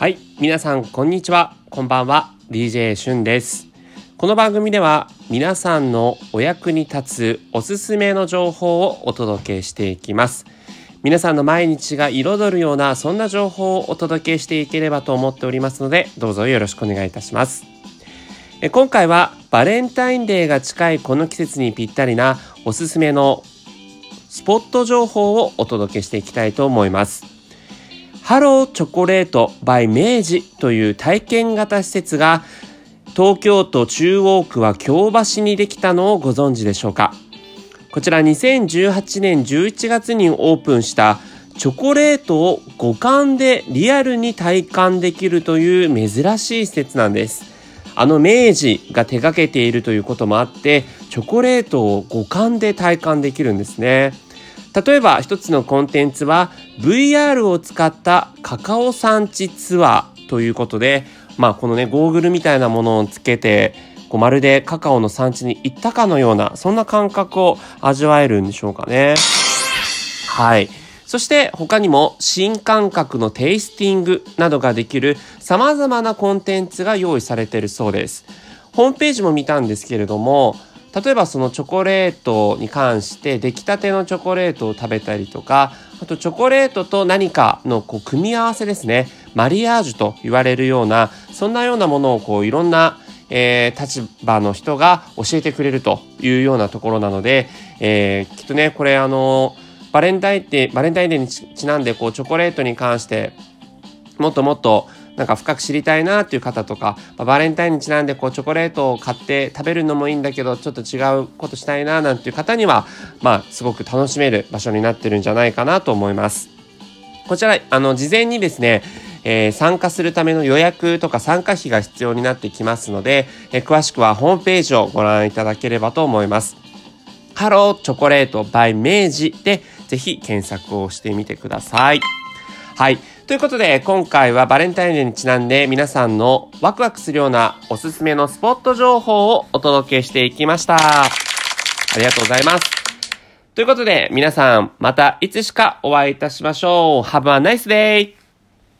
はい、皆さんこんにちは。こんばんは。DJ しゅんです。この番組では皆さんのお役に立つおすすめの情報をお届けしていきます。皆さんの毎日が彩るようなそんな情報をお届けしていければと思っておりますので、どうぞよろしくお願いいたします。え今回はバレンタインデーが近いこの季節にぴったりなおすすめのスポット情報をお届けしていきたいと思います。ハローチョコレート by 明治という体験型施設が東京都中央区は京橋にできたのをご存知でしょうか？こちら2018年11月にオープンしたチョコレートを五感でリアルに体感できるという珍しい施設なんです。あの明治が手掛けているということもあってチョコレートを五感で体感できるんですね。例えば一つのコンテンツは VR を使ったカカオ産地ツアーということで、まあこのねゴーグルみたいなものをつけてこうまるでカカオの産地に行ったかのようなそんな感覚を味わえるんでしょうかね。はい。そして他にも新感覚のテイスティングなどができる様々なコンテンツが用意されているそうです。ホームページも見たんですけれども、例えばそのチョコレートに関して出来たてのチョコレートを食べたりとか、あとチョコレートと何かのこう組み合わせですね。マリアージュと言われるような、そんなようなものをこういろんなえー、立場の人が教えてくれるというようなところなので、えー、きっとね、これあの、バレンタインデー、バレンタインデーにちなんで、こう、チョコレートに関して、もっともっと、なんか深く知りたいなっていう方とかま、バレンタインにちなんでこうチョコレートを買って食べるのもいいんだけど、ちょっと違うことしたいななんていう方には、まあ、すごく楽しめる場所になってるんじゃないかなと思います。こちら、あの、事前にですね、えー、参加するための予約とか参加費が必要になってきますので、えー、詳しくはホームページをご覧いただければと思います。ハローチョコレート by 明治でぜひ検索をしてみてください。はい。ということで、今回はバレンタインデーにちなんで皆さんのワクワクするようなおすすめのスポット情報をお届けしていきました。ありがとうございます。ということで、皆さんまたいつしかお会いいたしましょう。Have a nice day!